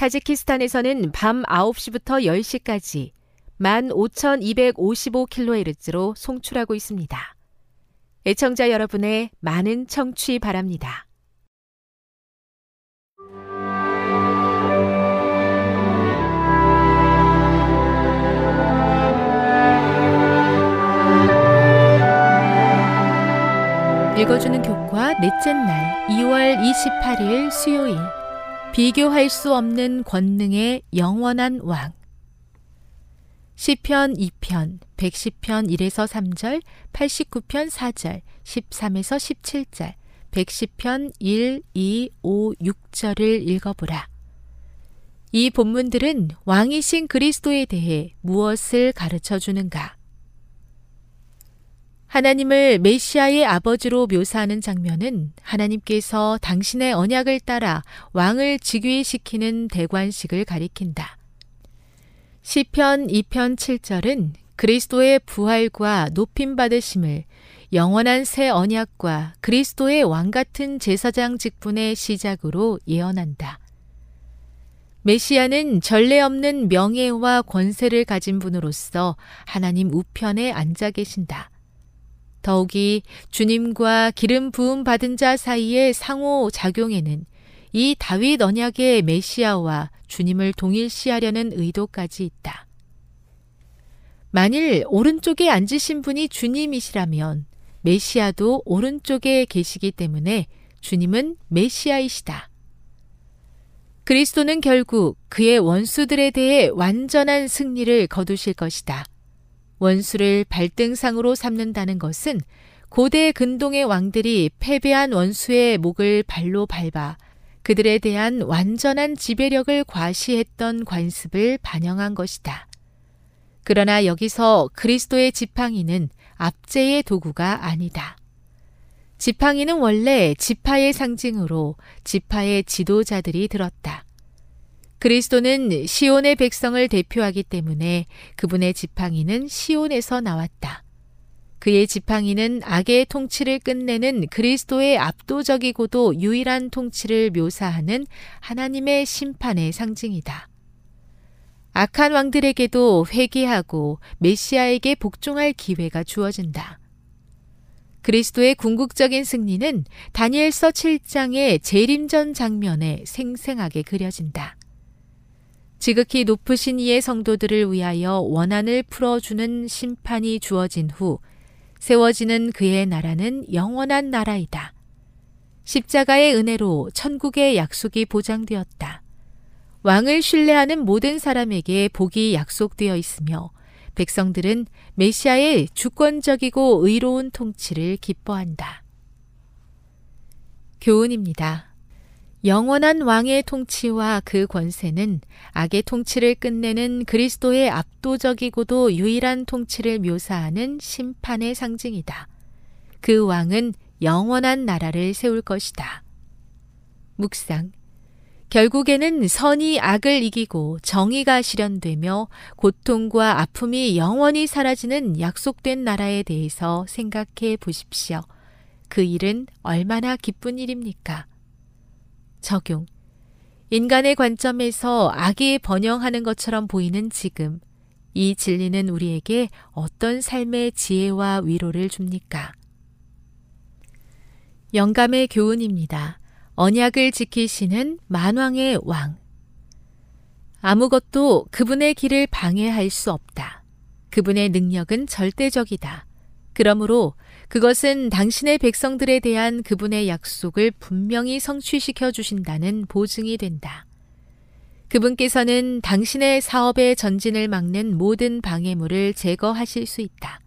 타지키스탄에서는 밤 9시부터 10시까지 15,255kHz로 송출하고 있습니다. 애청자 여러분의 많은 청취 바랍니다. 읽어주는 교과 넷째 날 2월 28일 수요일 비교할 수 없는 권능의 영원한 왕 시편 2편 110편 1에서 3절 89편 4절 13에서 17절 110편 1, 2, 5, 6절을 읽어보라. 이 본문들은 왕이신 그리스도에 대해 무엇을 가르쳐 주는가? 하나님을 메시아의 아버지로 묘사하는 장면은 하나님께서 당신의 언약을 따라 왕을 즉위시키는 대관식을 가리킨다. 시편 2편 7절은 그리스도의 부활과 높임 받으심을 영원한 새 언약과 그리스도의 왕 같은 제사장 직분의 시작으로 예언한다. 메시아는 전례 없는 명예와 권세를 가진 분으로서 하나님 우편에 앉아 계신다. 더욱이 주님과 기름 부음 받은 자 사이의 상호 작용에는 이 다윗 언약의 메시아와 주님을 동일시하려는 의도까지 있다. 만일 오른쪽에 앉으신 분이 주님이시라면 메시아도 오른쪽에 계시기 때문에 주님은 메시아이시다. 그리스도는 결국 그의 원수들에 대해 완전한 승리를 거두실 것이다. 원수를 발등상으로 삼는다는 것은 고대 근동의 왕들이 패배한 원수의 목을 발로 밟아 그들에 대한 완전한 지배력을 과시했던 관습을 반영한 것이다. 그러나 여기서 그리스도의 지팡이는 압제의 도구가 아니다. 지팡이는 원래 지파의 상징으로 지파의 지도자들이 들었다. 그리스도는 시온의 백성을 대표하기 때문에 그분의 지팡이는 시온에서 나왔다. 그의 지팡이는 악의 통치를 끝내는 그리스도의 압도적이고도 유일한 통치를 묘사하는 하나님의 심판의 상징이다. 악한 왕들에게도 회개하고 메시아에게 복종할 기회가 주어진다. 그리스도의 궁극적인 승리는 다니엘서 7장의 재림전 장면에 생생하게 그려진다. 지극히 높으신 이의 성도들을 위하여 원한을 풀어주는 심판이 주어진 후 세워지는 그의 나라는 영원한 나라이다. 십자가의 은혜로 천국의 약속이 보장되었다. 왕을 신뢰하는 모든 사람에게 복이 약속되어 있으며 백성들은 메시아의 주권적이고 의로운 통치를 기뻐한다. 교훈입니다. 영원한 왕의 통치와 그 권세는 악의 통치를 끝내는 그리스도의 압도적이고도 유일한 통치를 묘사하는 심판의 상징이다. 그 왕은 영원한 나라를 세울 것이다. 묵상. 결국에는 선이 악을 이기고 정의가 실현되며 고통과 아픔이 영원히 사라지는 약속된 나라에 대해서 생각해 보십시오. 그 일은 얼마나 기쁜 일입니까? 적용. 인간의 관점에서 악이 번영하는 것처럼 보이는 지금, 이 진리는 우리에게 어떤 삶의 지혜와 위로를 줍니까? 영감의 교훈입니다. 언약을 지키시는 만왕의 왕. 아무것도 그분의 길을 방해할 수 없다. 그분의 능력은 절대적이다. 그러므로 그것은 당신의 백성들에 대한 그분의 약속을 분명히 성취시켜 주신다는 보증이 된다. 그분께서는 당신의 사업의 전진을 막는 모든 방해물을 제거하실 수 있다.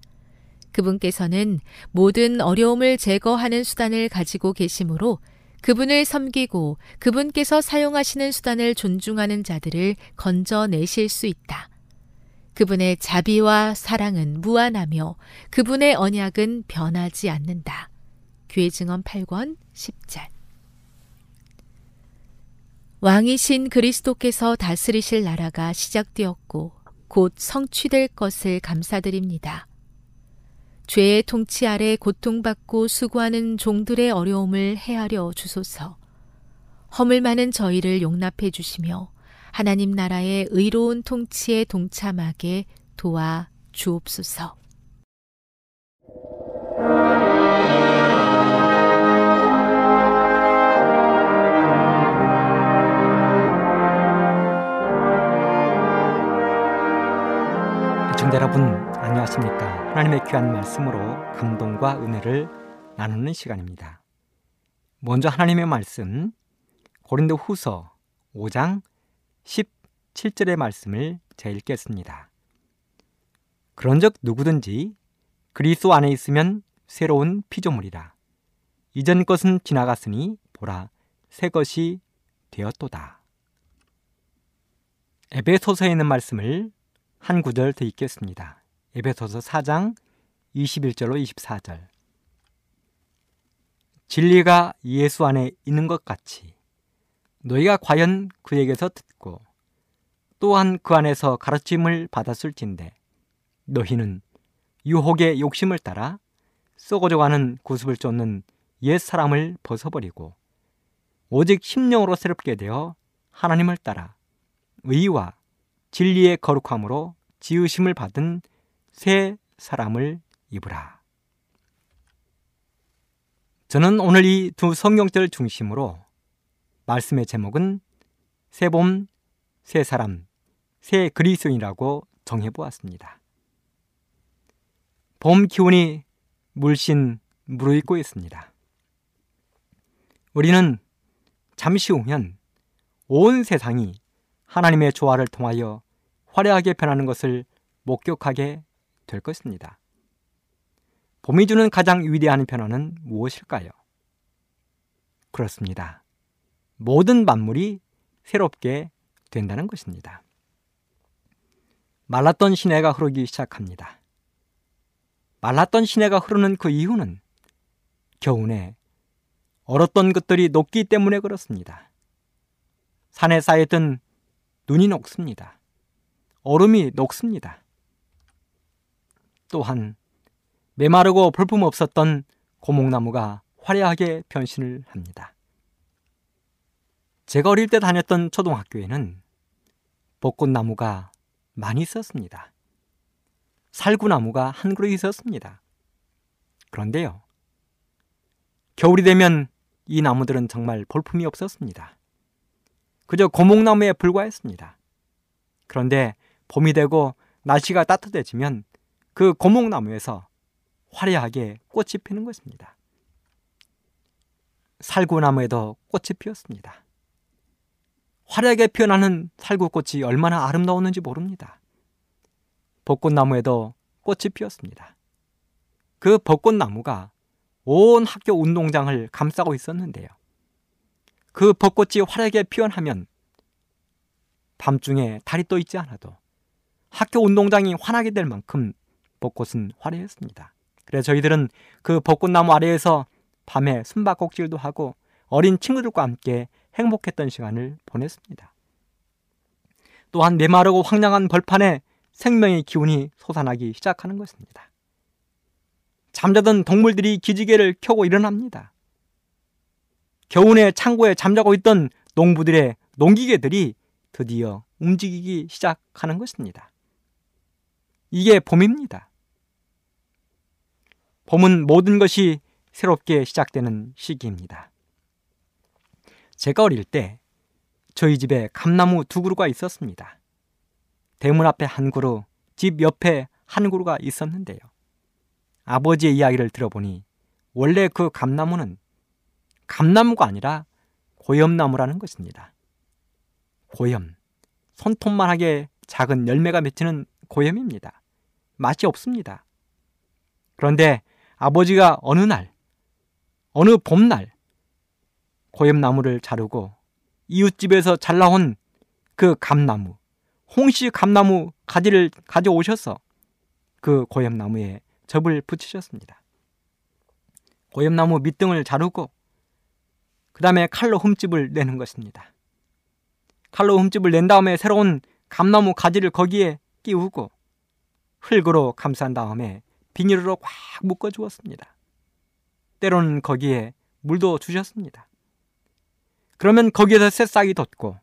그분께서는 모든 어려움을 제거하는 수단을 가지고 계시므로 그분을 섬기고 그분께서 사용하시는 수단을 존중하는 자들을 건져내실 수 있다. 그분의 자비와 사랑은 무한하며 그분의 언약은 변하지 않는다. 교회 증언 8권 10절. 왕이신 그리스도께서 다스리실 나라가 시작되었고 곧 성취될 것을 감사드립니다. 죄의 통치 아래 고통받고 수고하는 종들의 어려움을 헤아려 주소서. 허물 많은 저희를 용납해 주시며 하나님 나라의 의로운 통치에 동참하게 도와 주옵소서. 시청자 여러분 안녕하십니까 하나님의 귀한 말씀으로 감동과 은혜를 나누는 시간입니다 먼저 하나님의 말씀 고린도 후서 5장 17절의 말씀을 제가 읽겠습니다. 그런즉 누구든지 그리스도 안에 있으면 새로운 피조물이라. 이전 것은 지나갔으니 보라 새 것이 되었도다. 에베소서에 있는 말씀을 한 구절 더 읽겠습니다. 에베소서 4장 21절로 24절. 진리가 예수 안에 있는 것 같이 너희가 과연 그에게서 또한 그 안에서 가르침을 받았을진데 너희는 유혹의 욕심을 따라 썩어져가는 구습을 쫓는 옛 사람을 벗어버리고 오직 심령으로 새롭게 되어 하나님을 따라 의와 진리의 거룩함으로 지으심을 받은 새 사람을 입으라. 저는 오늘 이 두 성경절 중심으로 말씀의 제목은 새봄, 새 사람, 새 그리스도인이라고 정해보았습니다. 봄 기온이 물씬 무르익고 있습니다. 우리는 잠시 후면 온 세상이 하나님의 조화를 통하여 화려하게 변하는 것을 목격하게 될 것입니다. 봄이 주는 가장 위대한 변화는 무엇일까요? 그렇습니다. 모든 만물이 새롭게 된다는 것입니다. 말랐던 시내가 흐르기 시작합니다. 말랐던 시내가 흐르는 그 이유는 겨우내 얼었던 것들이 녹기 때문에 그렇습니다. 산에 쌓였던 눈이 녹습니다. 얼음이 녹습니다. 또한 메마르고 볼품 없었던 고목나무가 화려하게 변신을 합니다. 제가 어릴 때 다녔던 초등학교에는 벚꽃나무가 많이 있었습니다. 살구나무가 한 그루 있었습니다. 그런데요, 겨울이 되면 이 나무들은 정말 볼품이 없었습니다. 그저 고목나무에 불과했습니다. 그런데 봄이 되고 날씨가 따뜻해지면 그 고목나무에서 화려하게 꽃이 피는 것입니다. 살구나무에도 꽃이 피었습니다. 화려하게 피어나는 살구꽃이 얼마나 아름다웠는지 모릅니다. 벚꽃나무에도 꽃이 피었습니다. 그 벚꽃나무가 온 학교 운동장을 감싸고 있었는데요. 그 벚꽃이 화려하게 피어나면 밤중에 달이 떠 있지 않아도 학교 운동장이 환하게 될 만큼 벚꽃은 화려했습니다. 그래서 저희들은 그 벚꽃나무 아래에서 밤에 숨바꼭질도 하고 어린 친구들과 함께 행복했던 시간을 보냈습니다. 또한 메마르고 황량한 벌판에 생명의 기운이 솟아나기 시작하는 것입니다. 잠자던 동물들이 기지개를 켜고 일어납니다. 겨우내 창고에 잠자고 있던 농부들의 농기계들이 드디어 움직이기 시작하는 것입니다. 이게 봄입니다. 봄은 모든 것이 새롭게 시작되는 시기입니다. 제가 어릴 때 저희 집에 감나무 두 그루가 있었습니다. 대문 앞에 한 그루, 집 옆에 한 그루가 있었는데요. 아버지의 이야기를 들어보니 원래 그 감나무는 감나무가 아니라 고염나무라는 것입니다. 고염, 손톱만하게 작은 열매가 맺히는 고염입니다. 맛이 없습니다. 그런데 아버지가 어느 날, 어느 봄날, 고염나무를 자르고 이웃집에서 잘 나온 그 감나무, 홍시 감나무 가지를 가져오셔서 그 고염나무에 접을 붙이셨습니다. 고염나무 밑등을 자르고 그 다음에 칼로 흠집을 내는 것입니다. 칼로 흠집을 낸 다음에 새로운 감나무 가지를 거기에 끼우고 흙으로 감싼 다음에 비닐로 꽉 묶어 주었습니다. 때로는 거기에 물도 주셨습니다. 그러면 거기에서 새싹이 돋고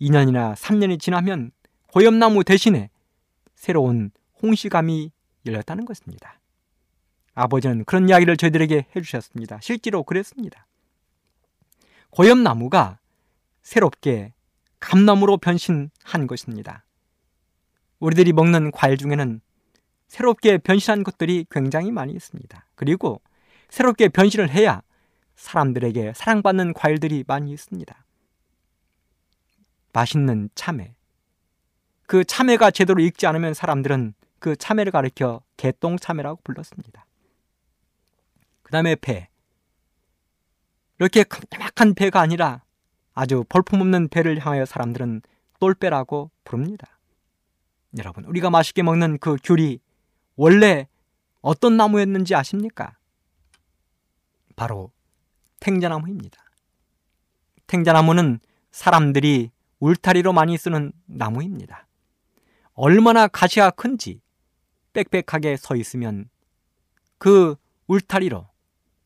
2년이나 3년이 지나면 고염나무 대신에 새로운 홍시감이 열렸다는 것입니다. 아버지는 그런 이야기를 저희들에게 해주셨습니다. 실제로 그랬습니다. 고염나무가 새롭게 감나무로 변신한 것입니다. 우리들이 먹는 과일 중에는 새롭게 변신한 것들이 굉장히 많이 있습니다. 그리고 새롭게 변신을 해야 사람들에게 사랑받는 과일들이 많이 있습니다. 맛있는 참외. 그 참외가 제대로 익지 않으면 사람들은 그 참외를 가리켜 개똥 참외라고 불렀습니다. 그 다음에 배. 이렇게 깜깜한 배가 아니라 아주 볼품없는 배를 향하여 사람들은 똘배라고 부릅니다. 여러분, 우리가 맛있게 먹는 그 귤이 원래 어떤 나무였는지 아십니까? 바로 탱자나무입니다. 탱자나무는 사람들이 울타리로 많이 쓰는 나무입니다. 얼마나 가시가 큰지 빽빽하게 서 있으면 그 울타리로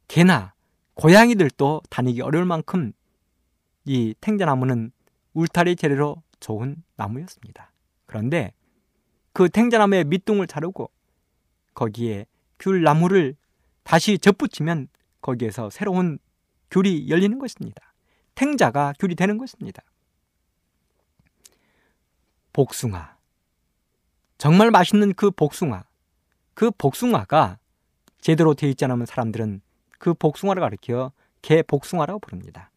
개나 고양이들도 다니기 어려울 만큼 이 탱자나무는 울타리 재료로 좋은 나무였습니다. 그런데 그 탱자나무의 밑둥을 자르고 거기에 귤나무를 다시 접붙이면 거기에서 새로운 귤이 열리는 것입니다. 탱자가 귤이 되는 것입니다. 복숭아. 정말 맛있는 그 복숭아. 그 복숭아가 제대로 되어 있지 않으면 사람들은 그 복숭아를 가리켜 개 복숭아라고 부릅니다.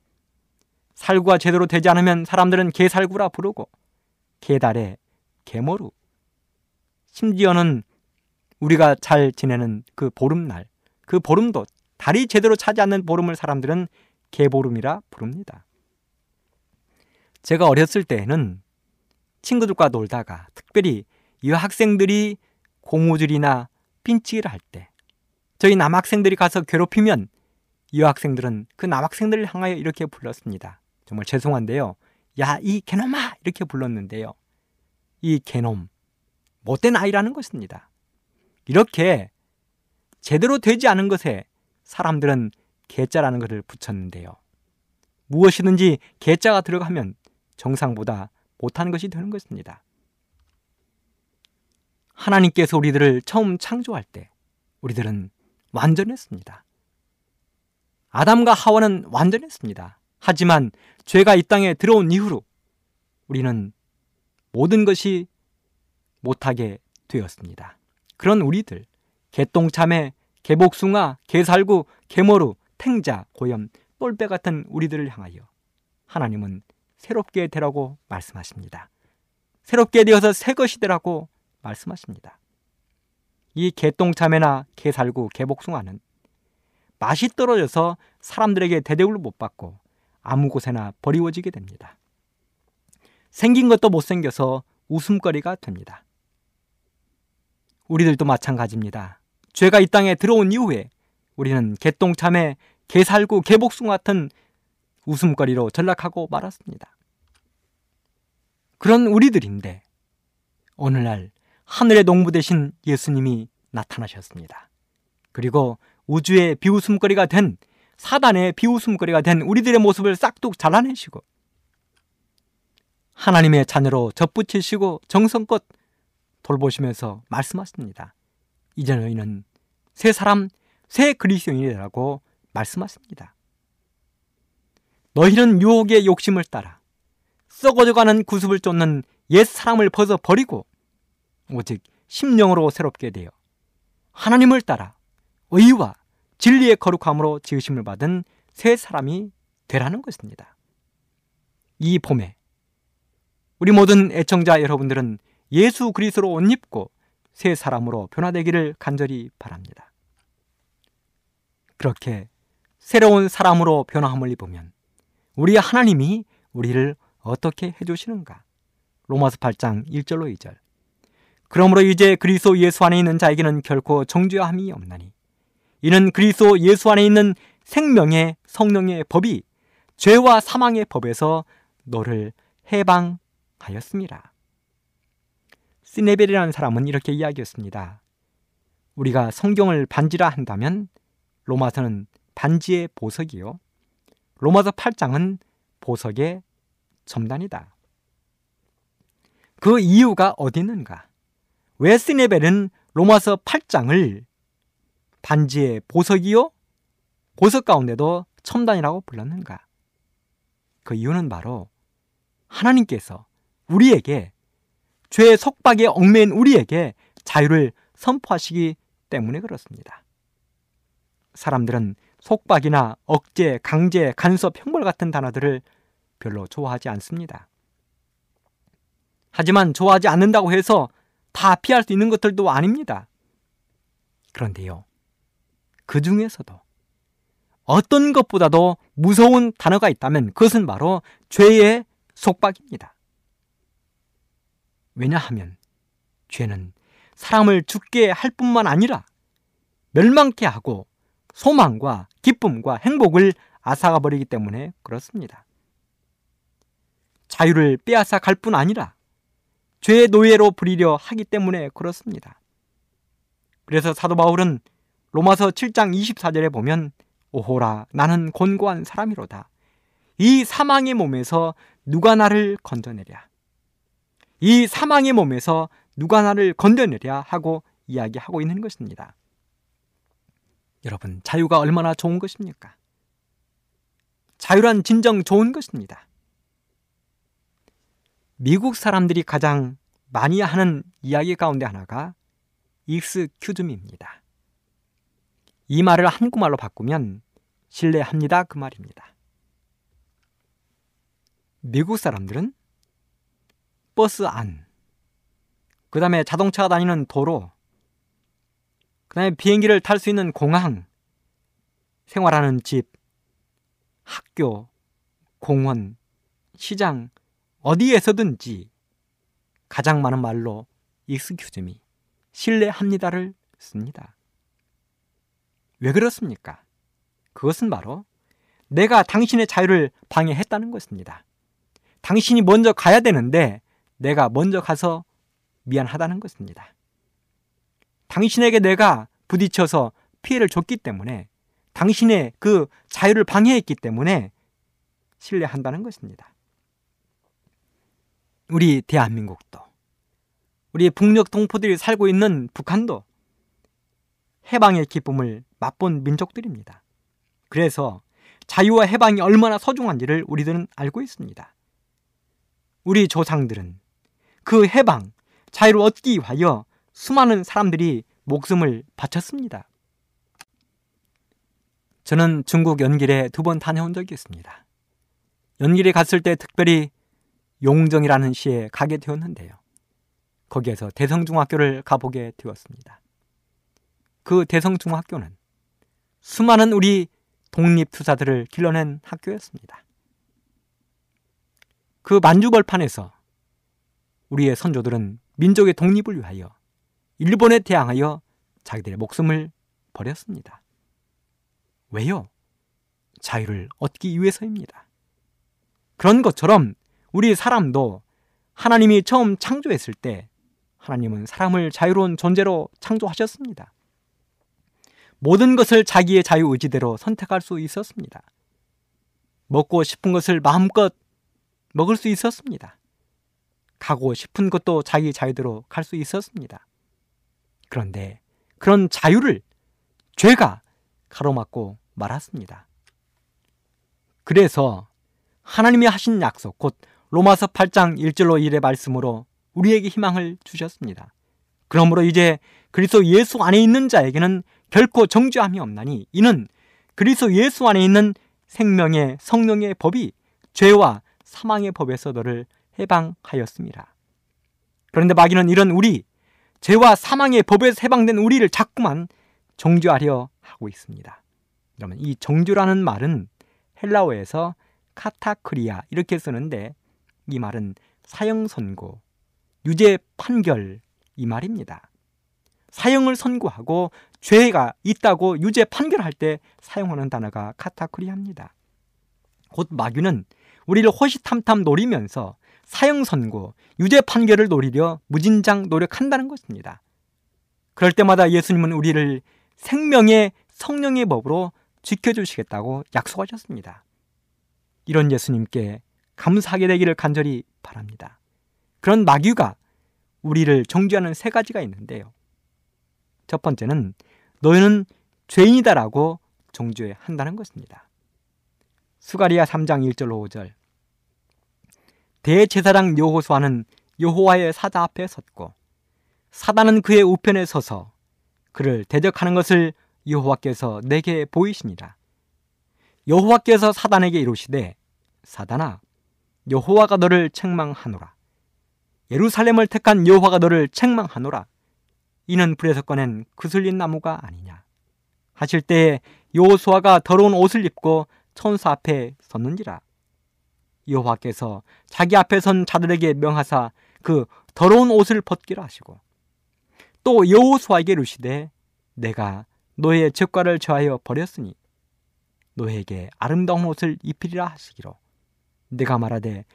살구가 제대로 되지 않으면 사람들은 개살구라 부르고 개달에 개모루. 심지어는 우리가 잘 지내는 그 보름날, 그 보름도 달이 제대로 차지 않는 보름을 사람들은 개보름이라 부릅니다. 제가 어렸을 때에는 친구들과 놀다가 특별히 여학생들이 고무줄이나 핀치기를 할 때 저희 남학생들이 가서 괴롭히면 여학생들은 그 남학생들을 향하여 이렇게 불렀습니다. 정말 죄송한데요. 야, 이 개놈아! 이렇게 불렀는데요. 이 개놈, 못된 아이라는 것입니다. 이렇게 제대로 되지 않은 것에 사람들은 개자라는 것을 붙였는데요. 무엇이든지 개자가 들어가면 정상보다 못한 것이 되는 것입니다. 하나님께서 우리들을 처음 창조할 때 우리들은 완전했습니다. 아담과 하와는 완전했습니다. 하지만 죄가 이 땅에 들어온 이후로 우리는 모든 것이 못하게 되었습니다. 그런 우리들, 개똥참에, 개복숭아, 개살구, 개모루, 탱자, 고염, 똘배 같은 우리들을 향하여 하나님은 새롭게 되라고 말씀하십니다. 새롭게 되어서 새 것이 되라고 말씀하십니다. 이 개똥참외나 개살구, 개복숭아는 맛이 떨어져서 사람들에게 대접을 못 받고 아무 곳에나 버리워지게 됩니다. 생긴 것도 못생겨서 웃음거리가 됩니다. 우리들도 마찬가지입니다. 죄가 이 땅에 들어온 이후에 우리는 개똥참에 개살구, 개복숭 같은 웃음거리로 전락하고 말았습니다. 그런 우리들인데 오늘날 하늘의 농부 되신 예수님이 나타나셨습니다. 그리고 우주의 비웃음거리가 된 사단의 비웃음거리가 된 우리들의 모습을 싹둑 잘라내시고 하나님의 자녀로 접붙이시고 정성껏 돌보시면서 말씀하십니다. 이제 너희는 새 사람, 새 그리스도인이라고 말씀하십니다. 너희는 유혹의 욕심을 따라 썩어져가는 구습을 쫓는 옛 사람을 벗어 버리고 오직 심령으로 새롭게 되어 하나님을 따라 의와 진리의 거룩함으로 지으심을 받은 새 사람이 되라는 것입니다. 이 봄에 우리 모든 애청자 여러분들은 예수 그리스도로 옷 입고 새 사람으로 변화되기를 간절히 바랍니다. 그렇게 새로운 사람으로 변화함을 입으면 우리 하나님이 우리를 어떻게 해주시는가? 로마서 8장 1절로 2절. 그러므로 이제 그리스도 예수 안에 있는 자에게는 결코 정죄함이 없나니 이는 그리스도 예수 안에 있는 생명의 성령의 법이 죄와 사망의 법에서 너를 해방하였습니다. 시네벨이라는 사람은 이렇게 이야기했습니다. 우리가 성경을 반지라 한다면 로마서는 반지의 보석이요. 로마서 8장은 보석의 첨단이다. 그 이유가 어디 있는가? 왜 시네벨은 로마서 8장을 반지의 보석이요? 보석 가운데도 첨단이라고 불렀는가? 그 이유는 바로 하나님께서 우리에게 죄의 속박에 얽매인 우리에게 자유를 선포하시기 때문에 그렇습니다. 사람들은 속박이나 억제, 강제, 간섭, 형벌 같은 단어들을 별로 좋아하지 않습니다. 하지만 좋아하지 않는다고 해서 다 피할 수 있는 것들도 아닙니다. 그런데요, 그 중에서도 어떤 것보다도 무서운 단어가 있다면 그것은 바로 죄의 속박입니다. 왜냐하면 죄는 사람을 죽게 할 뿐만 아니라 멸망케 하고 소망과 기쁨과 행복을 앗아가 버리기 때문에 그렇습니다. 자유를 빼앗아 갈 뿐 아니라 죄의 노예로 부리려 하기 때문에 그렇습니다. 그래서 사도 바울은 로마서 7장 24절에 보면 오호라 나는 곤고한 사람이로다. 이 사망의 몸에서 누가 나를 건져내랴. 이 사망의 몸에서 누가 나를 건져내랴 하고 이야기하고 있는 것입니다. 여러분, 자유가 얼마나 좋은 것입니까? 자유란 진정 좋은 것입니다. 미국 사람들이 가장 많이 하는 이야기 가운데 하나가 익스큐즈미입니다. 이 말을 한국말로 바꾸면 신뢰합니다 그 말입니다. 미국 사람들은 버스 안, 그 다음에 자동차가 다니는 도로, 그 다음에 비행기를 탈 수 있는 공항, 생활하는 집, 학교, 공원, 시장, 어디에서든지 가장 많은 말로 익스큐즈미, 신뢰합니다를 씁니다. 왜 그렇습니까? 그것은 바로 내가 당신의 자유를 방해했다는 것입니다. 당신이 먼저 가야 되는데 내가 먼저 가서 미안하다는 것입니다. 당신에게 내가 부딪혀서 피해를 줬기 때문에 당신의 그 자유를 방해했기 때문에 신뢰한다는 것입니다. 우리 대한민국도 우리 북녘 동포들이 살고 있는 북한도 해방의 기쁨을 맛본 민족들입니다. 그래서 자유와 해방이 얼마나 소중한지를 우리들은 알고 있습니다. 우리 조상들은 그 해방, 자유를 얻기 위하여 수많은 사람들이 목숨을 바쳤습니다. 저는 중국 연길에 두 번 다녀온 적이 있습니다. 연길에 갔을 때 특별히 용정이라는 시에 가게 되었는데요. 거기에서 대성중학교를 가보게 되었습니다. 그 대성중학교는 수많은 우리 독립투사들을 길러낸 학교였습니다. 그 만주벌판에서 우리의 선조들은 민족의 독립을 위하여 일본에 대항하여 자기들의 목숨을 버렸습니다. 왜요? 자유를 얻기 위해서입니다. 그런 것처럼 우리 사람도 하나님이 처음 창조했을 때 하나님은 사람을 자유로운 존재로 창조하셨습니다. 모든 것을 자기의 자유 의지대로 선택할 수 있었습니다. 먹고 싶은 것을 마음껏 먹을 수 있었습니다. 가고 싶은 것도 자기 자유대로 갈 수 있었습니다. 그런데 그런 자유를 죄가 가로막고 말았습니다. 그래서 하나님이 하신 약속, 곧 로마서 8장 1절로 1의 말씀으로 우리에게 희망을 주셨습니다. 그러므로 이제 그리스도 예수 안에 있는 자에게는 결코 정죄함이 없나니 이는 그리스도 예수 안에 있는 생명의 성령의 법이 죄와 사망의 법에서 너를 해방하였습니다. 그런데 마귀는 이런 우리 죄와 사망의 법에서 해방된 우리를 자꾸만 정죄하려 하고 있습니다. 그러면 이 정죄라는 말은 헬라어에서 카타크리아 이렇게 쓰는데 이 말은 사형 선고, 유죄 판결 이 말입니다. 사형을 선고하고 죄가 있다고 유죄 판결할 때 사용하는 단어가 카타크리아입니다. 곧 마귀는 우리를 호시탐탐 노리면서 사형 선고, 유죄 판결을 노리려 무진장 노력한다는 것입니다. 그럴 때마다 예수님은 우리를 생명의 성령의 법으로 지켜주시겠다고 약속하셨습니다. 이런 예수님께 감사하게 되기를 간절히 바랍니다. 그런 마귀가 우리를 정죄하는 세 가지가 있는데요. 첫 번째는 너희는 죄인이다라고 정죄한다는 것입니다. 수가리아 3장 1절 5절 대제사장 여호수아는 여호와의 사자 앞에 섰고 사단은 그의 우편에 서서 그를 대적하는 것을 여호와께서 내게 보이시니라. 여호와께서 사단에게 이르시되 사단아 여호와가 너를 책망하노라. 예루살렘을 택한 여호와가 너를 책망하노라. 이는 불에서 꺼낸 그슬린 나무가 아니냐. 하실 때에 여호수아가 더러운 옷을 입고 천사 앞에 섰는지라. 여호와께서 자기 앞에 선 자들에게 명하사 그 더러운 옷을 벗기라 하시고 또 여호수아에게 이르시되 내가 너의 죄과를 저하여 버렸으니 너에게 아름다운 옷을 입히리라 하시기로 내가 말하되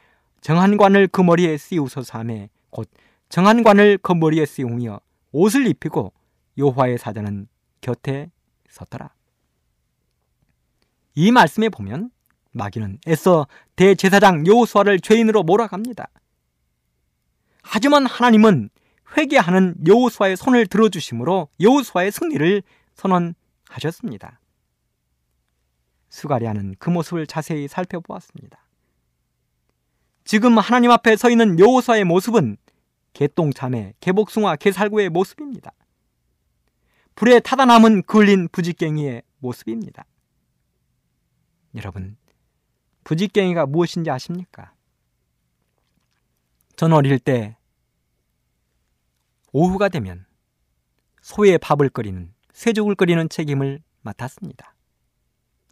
정한관을 그 머리에 씌우소서 하매 곧 정한관을 그 머리에 씌우며 옷을 입히고 여호와의 사자는 곁에 섰더라. 이 말씀에 보면 마귀는 애써 대제사장 여호수아를 죄인으로 몰아갑니다. 하지만 하나님은 회개하는 여호수아의 손을 들어주심으로 여호수아의 승리를 선언하셨습니다. 수가리아는 그 모습을 자세히 살펴보았습니다. 지금 하나님 앞에 서 있는 여호수아의 모습은 개똥참의 개복숭아 개살구의 모습입니다. 불에 타다 남은 그을린 부지깽이의 모습입니다. 여러분, 부지깽이가 무엇인지 아십니까? 전 어릴 때 오후가 되면 소의 밥을 끓이는 쇠죽을 끓이는 책임을 맡았습니다.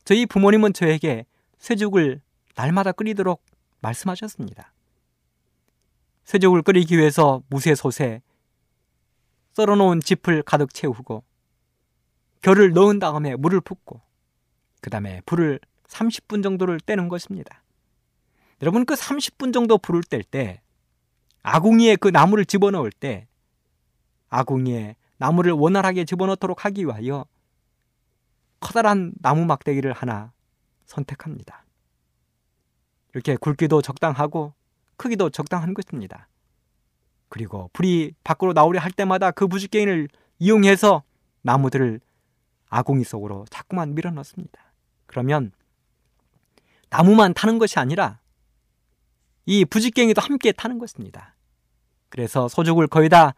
저희 부모님은 저에게 쇠죽을 날마다 끓이도록 말씀하셨습니다. 쇠죽을 끓이기 위해서 무쇠솥에 썰어놓은 짚을 가득 채우고 결을 넣은 다음에 물을 붓고 그 다음에 불을 30분 정도를 떼는 것입니다. 여러분 그 30분 정도 불을 뗄 때 아궁이에 그 나무를 집어넣을 때 아궁이에 나무를 원활하게 집어넣도록 하기 위하여 커다란 나무 막대기를 하나 선택합니다. 이렇게 굵기도 적당하고 크기도 적당한 것입니다. 그리고 불이 밖으로 나오려 할 때마다 그 부지깽이를 이용해서 나무들을 아궁이 속으로 자꾸만 밀어 넣습니다. 그러면 나무만 타는 것이 아니라 이 부지깽이도 함께 타는 것입니다. 그래서 소죽을 거의 다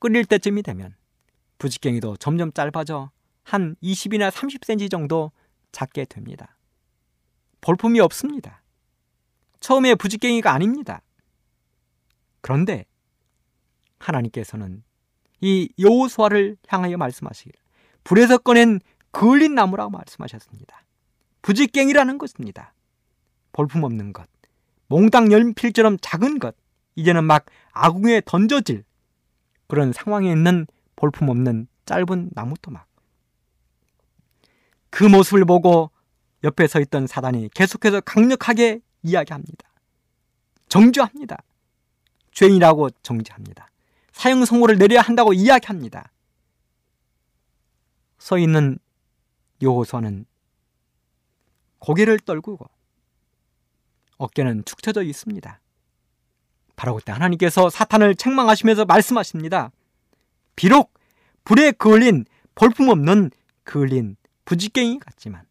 끓일 때쯤이 되면 부지깽이도 점점 짧아져 한 20이나 30cm 정도 작게 됩니다. 볼품이 없습니다. 처음에 부지깽이가 아닙니다. 그런데 하나님께서는 이 여호수아를 향하여 말씀하시길 불에서 꺼낸 그을린 나무라고 말씀하셨습니다. 부지깽이라는 것입니다. 볼품없는 것, 몽당 연필처럼 작은 것, 이제는 막 아궁에 던져질 그런 상황에 있는 볼품없는 짧은 나무 토막. 그 모습을 보고 옆에 서 있던 사단이 계속해서 강력하게 이야기합니다. 정죄합니다. 죄인이라고 정죄합니다. 사형 선고를 내려야 한다고 이야기합니다. 서 있는 여호수아는 고개를 떨구고 어깨는 축 처져 있습니다. 바로 그때 하나님께서 사탄을 책망하시면서 말씀하십니다. 비록 불에 그을린 볼품없는 그을린 부지깽이 같지만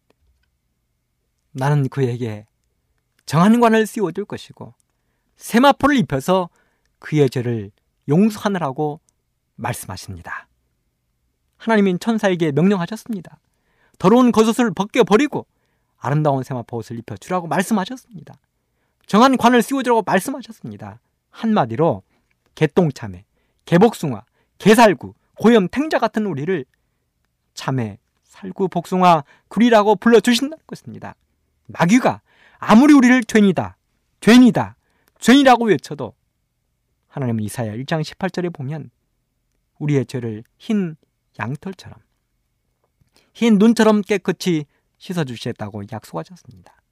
나는 그에게 정한 관을 씌워줄 것이고 세마포를 입혀서 그의 죄를 용서하느라고 말씀하십니다. 하나님은 천사에게 명령하셨습니다. 더러운 겉옷을 벗겨버리고 아름다운 세마포 옷을 입혀주라고 말씀하셨습니다. 정한 관을 씌워주라고 말씀하셨습니다. 한마디로 개똥참외, 개복숭아, 개살구, 고염, 탱자 같은 우리를 참외, 살구, 복숭아, 구리라고 불러주신다는 것입니다. 마귀가 아무리 우리를 죄이다, 죄이다, 죄이라고 외쳐도 하나님은 이사야 1장 18절에 보면 우리의 죄를 흰 양털처럼 흰 눈처럼 깨끗이 씻어주시겠다고 약속하셨습니다.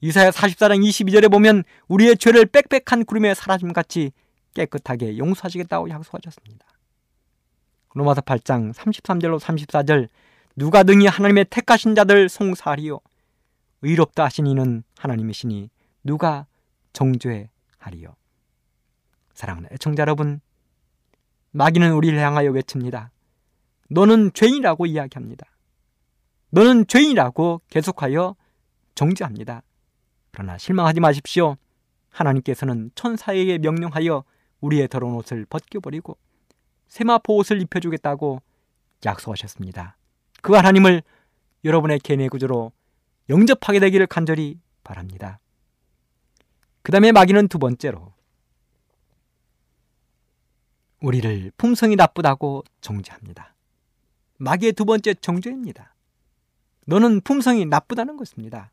이사야 44장 22절에 보면 우리의 죄를 빽빽한 구름에 사라짐같이 깨끗하게 용서하시겠다고 약속하셨습니다. 로마서 8장 33절로 34절 누가 등이 하나님의 택하신 자들 송사하리요 의롭다 하신 이는 하나님이시니 누가 정죄하리요 사랑하는 애청자 여러분 마귀는 우리를 향하여 외칩니다. 너는 죄인이라고 이야기합니다. 너는 죄인이라고 계속하여 정죄합니다. 그러나 실망하지 마십시오. 하나님께서는 천사에게 명령하여 우리의 더러운 옷을 벗겨버리고 세마포 옷을 입혀주겠다고 약속하셨습니다. 그 하나님을 여러분의 개인의 구조로 영접하게 되기를 간절히 바랍니다. 그 다음에 마귀는 두 번째로 우리를 품성이 나쁘다고 정죄합니다. 마귀의 두 번째 정죄입니다. 너는 품성이 나쁘다는 것입니다.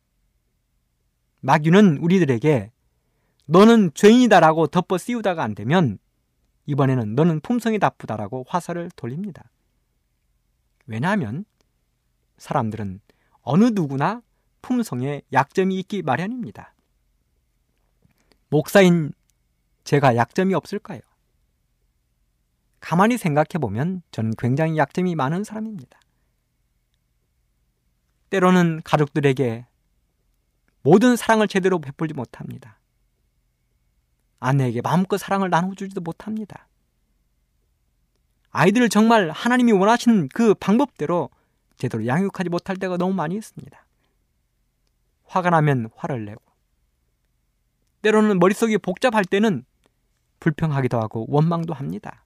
마귀는 우리들에게 너는 죄인이다라고 덮어 씌우다가 안 되면 이번에는 너는 품성이 나쁘다라고 화살을 돌립니다. 왜냐하면 사람들은 어느 누구나 품성에 약점이 있기 마련입니다. 목사인 제가 약점이 없을까요? 가만히 생각해 보면 저는 굉장히 약점이 많은 사람입니다. 때로는 가족들에게 모든 사랑을 제대로 베풀지 못합니다. 아내에게 마음껏 사랑을 나눠주지도 못합니다. 아이들을 정말 하나님이 원하시는 그 방법대로 제대로 양육하지 못할 때가 너무 많이 있습니다. 화가 나면 화를 내고, 때로는 머릿속이 복잡할 때는 불평하기도 하고 원망도 합니다.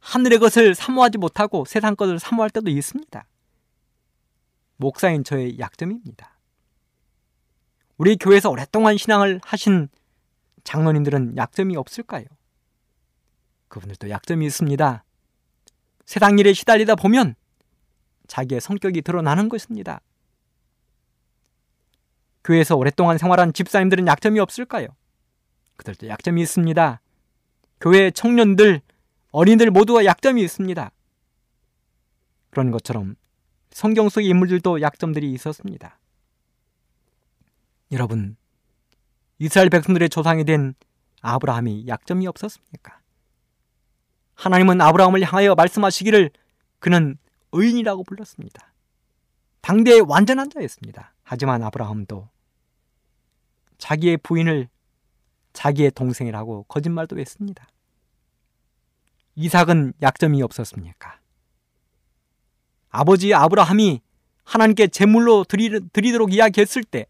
하늘의 것을 사모하지 못하고 세상 것을 사모할 때도 있습니다. 목사인 저의 약점입니다. 우리 교회에서 오랫동안 신앙을 하신 장로님들은 약점이 없을까요? 그분들도 약점이 있습니다. 세상 일에 시달리다 보면 자기의 성격이 드러나는 것입니다. 교회에서 오랫동안 생활한 집사님들은 약점이 없을까요? 그들도 약점이 있습니다. 교회 청년들, 어린이들 모두가 약점이 있습니다. 그런 것처럼 성경 속의 인물들도 약점들이 있었습니다. 여러분, 이스라엘 백성들의 조상이 된 아브라함이 약점이 없었습니까? 하나님은 아브라함을 향하여 말씀하시기를 그는 의인이라고 불렀습니다. 당대의 완전한 자였습니다. 하지만 아브라함도 자기의 부인을 자기의 동생이라고 거짓말도 했습니다. 이삭은 약점이 없었습니까? 아버지 아브라함이 하나님께 제물로 드리도록 이야기했을 때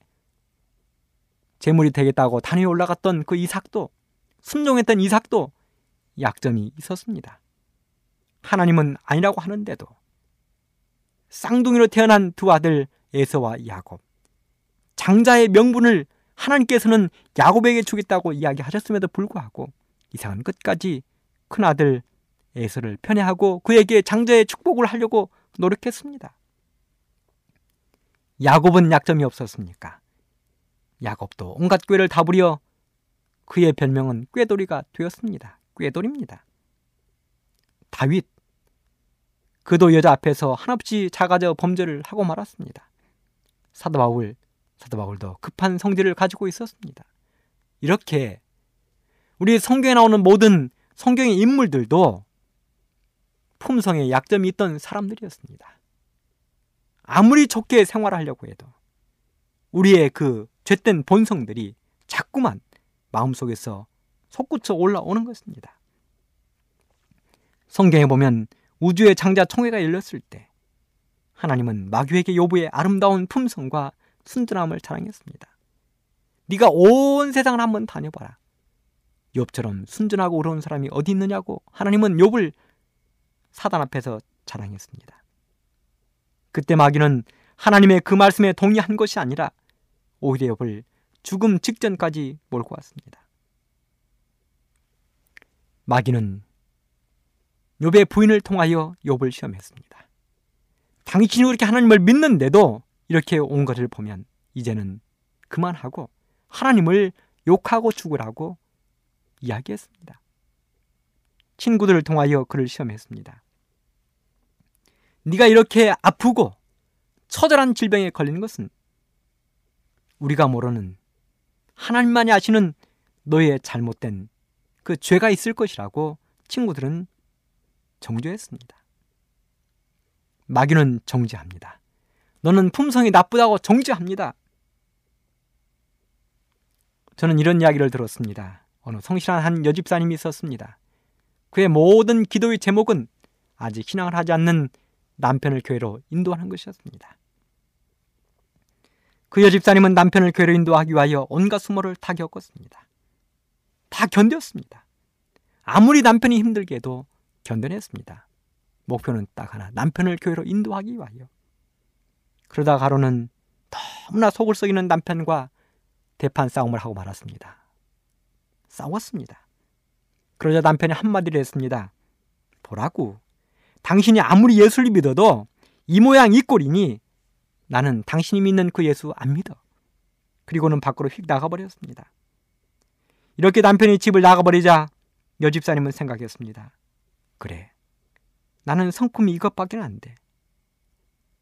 제물이 되겠다고 단위에 올라갔던 그 이삭도 순종했던 이삭도 약점이 있었습니다. 하나님은 아니라고 하는데도 쌍둥이로 태어난 두 아들 에서와 야곱 장자의 명분을 하나님께서는 야곱에게 주겠다고 이야기하셨음에도 불구하고 이삭은 끝까지 큰 아들 에서를 편애하고 그에게 장자의 축복을 하려고 노력했습니다. 야곱은 약점이 없었습니까? 야곱도 온갖 꾀를 다 부려 그의 별명은 꾀돌이가 되었습니다. 꾀돌입니다. 다윗 그도 여자 앞에서 한없이 작아져 범죄를 하고 말았습니다. 사도 바울 사도 바울도 급한 성질을 가지고 있었습니다. 이렇게 우리 성경에 나오는 모든 성경의 인물들도 품성에 약점이 있던 사람들이었습니다. 아무리 좋게 생활하려고 해도 우리의 그 죄된 본성들이 자꾸만 마음속에서 솟구쳐 올라오는 것입니다. 성경에 보면 우주의 장자 총회가 열렸을 때 하나님은 마귀에게 요부의 아름다운 품성과 순전함을 자랑했습니다. 네가 온 세상을 한번 다녀봐라. 욥처럼 순전하고 어려운 사람이 어디 있느냐고 하나님은 욥을 사단 앞에서 자랑했습니다. 그때 마귀는 하나님의 그 말씀에 동의한 것이 아니라 오히려 욥을 죽음 직전까지 몰고 왔습니다. 마귀는 욥의 부인을 통하여 욥을 시험했습니다. 당신이 그렇게 하나님을 믿는데도 이렇게 온 것을 보면 이제는 그만하고 하나님을 욕하고 죽으라고 이야기했습니다. 친구들을 통하여 그를 시험했습니다. 네가 이렇게 아프고 처절한 질병에 걸리는 것은 우리가 모르는 하나님만이 아시는 너의 잘못된 그 죄가 있을 것이라고 친구들은 정죄했습니다. 마귀는 정죄합니다. 너는 품성이 나쁘다고 정죄합니다. 저는 이런 이야기를 들었습니다. 어느 성실한 한 여집사님이 있었습니다. 그의 모든 기도의 제목은 아직 신앙을 하지 않는 남편을 교회로 인도하는 것이었습니다. 그 여집사님은 남편을 교회로 인도하기 위하여 온갖 수모를 다 겪었습니다. 다 견뎠습니다. 아무리 남편이 힘들게 해도 견뎌냈습니다. 목표는 딱 하나, 남편을 교회로 인도하기 위하여. 그러다 가로는 너무나 속을 썩이는 남편과 대판 싸움을 하고 말았습니다. 싸웠습니다. 그러자 남편이 한마디를 했습니다. 보라고. 당신이 아무리 예수를 믿어도 이 모양 이 꼴이니 나는 당신이 믿는 그 예수 안 믿어. 그리고는 밖으로 휙 나가버렸습니다. 이렇게 남편이 집을 나가버리자 여집사님은 생각했습니다. 그래. 나는 성품이 이것밖에 안 돼.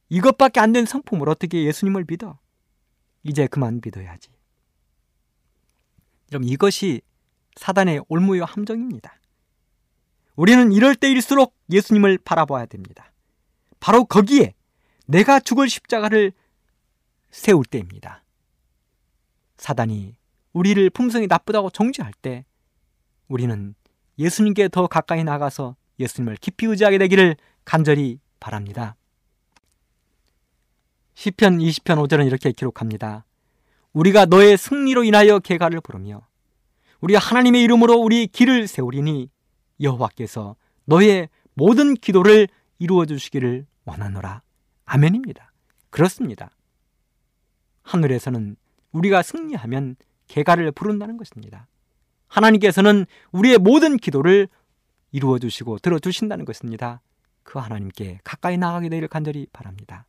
이것밖에 안 된 성품을 어떻게 예수님을 믿어? 이제 그만 믿어야지. 그럼 이것이 사단의 올무요 함정입니다. 우리는 이럴 때일수록 예수님을 바라봐야 됩니다. 바로 거기에 내가 죽을 십자가를 세울 때입니다. 사단이 우리를 품성이 나쁘다고 정죄할 때 우리는 예수님께 더 가까이 나가서 예수님을 깊이 의지하게 되기를 간절히 바랍니다. 시편 20편 5절은 이렇게 기록합니다. 우리가 너의 승리로 인하여 개가를 부르며 우리 하나님의 이름으로 우리 길을 세우리니 여호와께서 너의 모든 기도를 이루어 주시기를 원하노라. 아멘입니다. 그렇습니다. 하늘에서는 우리가 승리하면 개가를 부른다는 것입니다. 하나님께서는 우리의 모든 기도를 이루어 주시고 들어 주신다는 것입니다. 그 하나님께 가까이 나가게 되기를 간절히 바랍니다.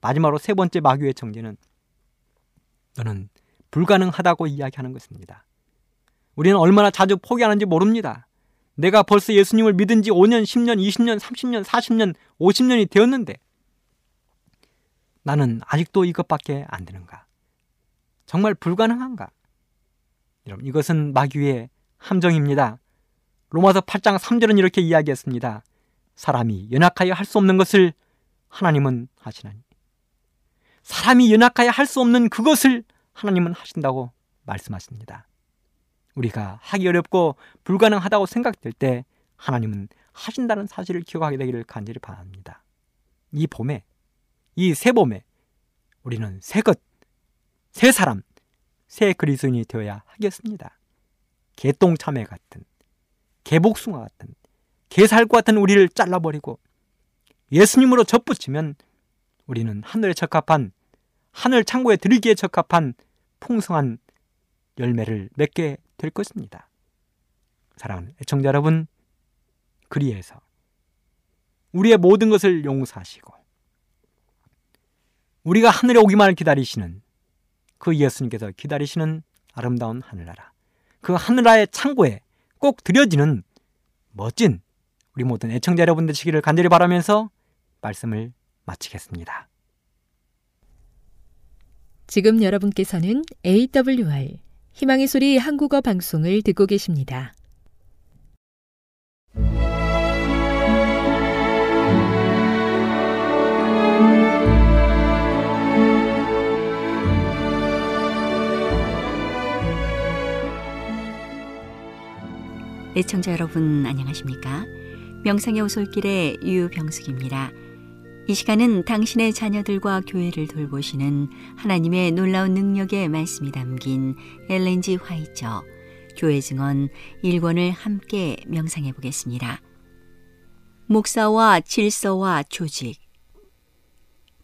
마지막으로 세 번째 마귀의 정죄는 너는 불가능하다고 이야기하는 것입니다. 우리는 얼마나 자주 포기하는지 모릅니다. 내가 벌써 예수님을 믿은 지 5년, 10년, 20년, 30년, 40년, 50년이 되었는데 나는 아직도 이것밖에 안 되는가? 정말 불가능한가? 여러분, 이것은 마귀의 함정입니다. 로마서 8장 3절은 이렇게 이야기했습니다. 사람이 연약하여 할 수 없는 것을 하나님은 하시나니. 사람이 연약하여 할 수 없는 그것을 하나님은 하신다고 말씀하십니다. 우리가 하기 어렵고 불가능하다고 생각될 때 하나님은 하신다는 사실을 기억하게 되기를 간절히 바랍니다. 이 봄에, 이새 봄에 우리는 새 것, 새 사람, 새 그리스인이 되어야 하겠습니다. 개똥참외 같은, 개복숭아 같은, 개살과 같은 우리를 잘라버리고 예수님으로 접붙이면 우리는 하늘에 적합한, 하늘 창고에 들이기에 적합한 풍성한 열매를 맺게 될 것입니다. 사랑하는 애청자 여러분, 그리해서 우리의 모든 것을 용서하시고 우리가 하늘에 오기만을 기다리시는 그 예수님께서 기다리시는 아름다운 하늘나라 그 하늘나라의 창고에 꼭 들여지는 멋진 우리 모든 애청자 여러분 되시기를 간절히 바라면서 말씀을 마치겠습니다. 지금 여러분께서는 AWR 희망의 소리 한국어 방송을 듣고 계십니다. 애청자 여러분 안녕하십니까? 명상의 오솔길의 유병숙입니다. 이 시간은 당신의 자녀들과 교회를 돌보시는 하나님의 놀라운 능력의 말씀이 담긴 엘렌지 화이처 교회 증언 1권을 함께 명상해 보겠습니다. 목사와 질서와 조직